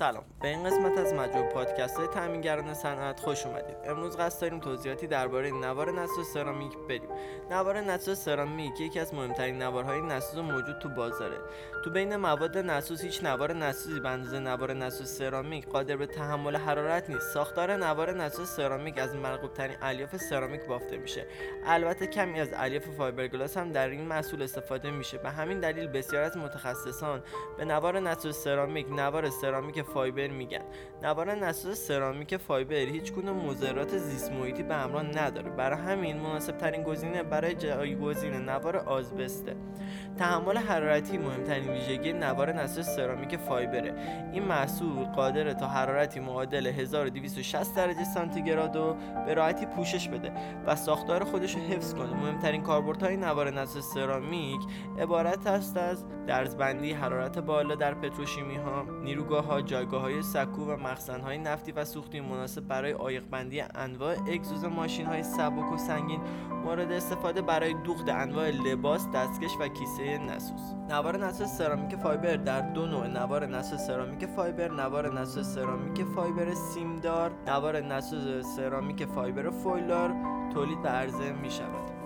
سلام. به این قسمت از مجموع پادکست های تامینگران صنعت خوش اومدید. امروز قصد داریم توضیحاتی درباره نوار نسوز سرامیک بدیم. نوار نسوز سرامیک یکی از مهمترین نوارهای نسوز موجود تو بازاره. تو بین مواد نسوز هیچ نوار نسوزی به اندازه نوار نسوز سرامیک قادر به تحمل حرارت نیست. ساختار نوار نسوز سرامیک از مرغوب ترین الیاف سرامیک بافته میشه. البته کمی از الیاف فایبرگلاس هم در این محصول استفاده میشه. به همین دلیل بسیار از متخصصان به نوار نسوز سرامیک نوار سرامیک فایبر میگن. نوار نسوز سرامیک فایبر هیچ گونه مضرات زیست محیطی به همراه نداره. برای همین مناسب ترین گزینه برای جایگزین نوار آزبسته. تحمل حرارتی مهمترین ویژگی نوار نسوز سرامیک فایبره. این محصول قادر تا حرارتی معادل 1260 درجه سانتیگراد و به راحتی پوشش بده و ساختار خودش رو حفظ کنه. مهمترین کاربردهای نوار نسوز سرامیک عبارت است از درزبندی حرارت بالا در پتروشیمی ها نیروگاه ها جایگاه های سکو و مخزن های نفتی و سوختی مناسب برای عایق بندی انواع اگزوز ماشین های سبک و سنگین مورد استفاده برای دوخت انواع لباس دستکش و کیسه نسوز. نوار نسوز سرامیک فایبر در دو نوع نوار نسوز سرامیک فایبر نوار نسوز سرامیک فایبر سیمدار. نوار نسوز سرامیک فایبر فویل‌دار تولید و عرضه می شود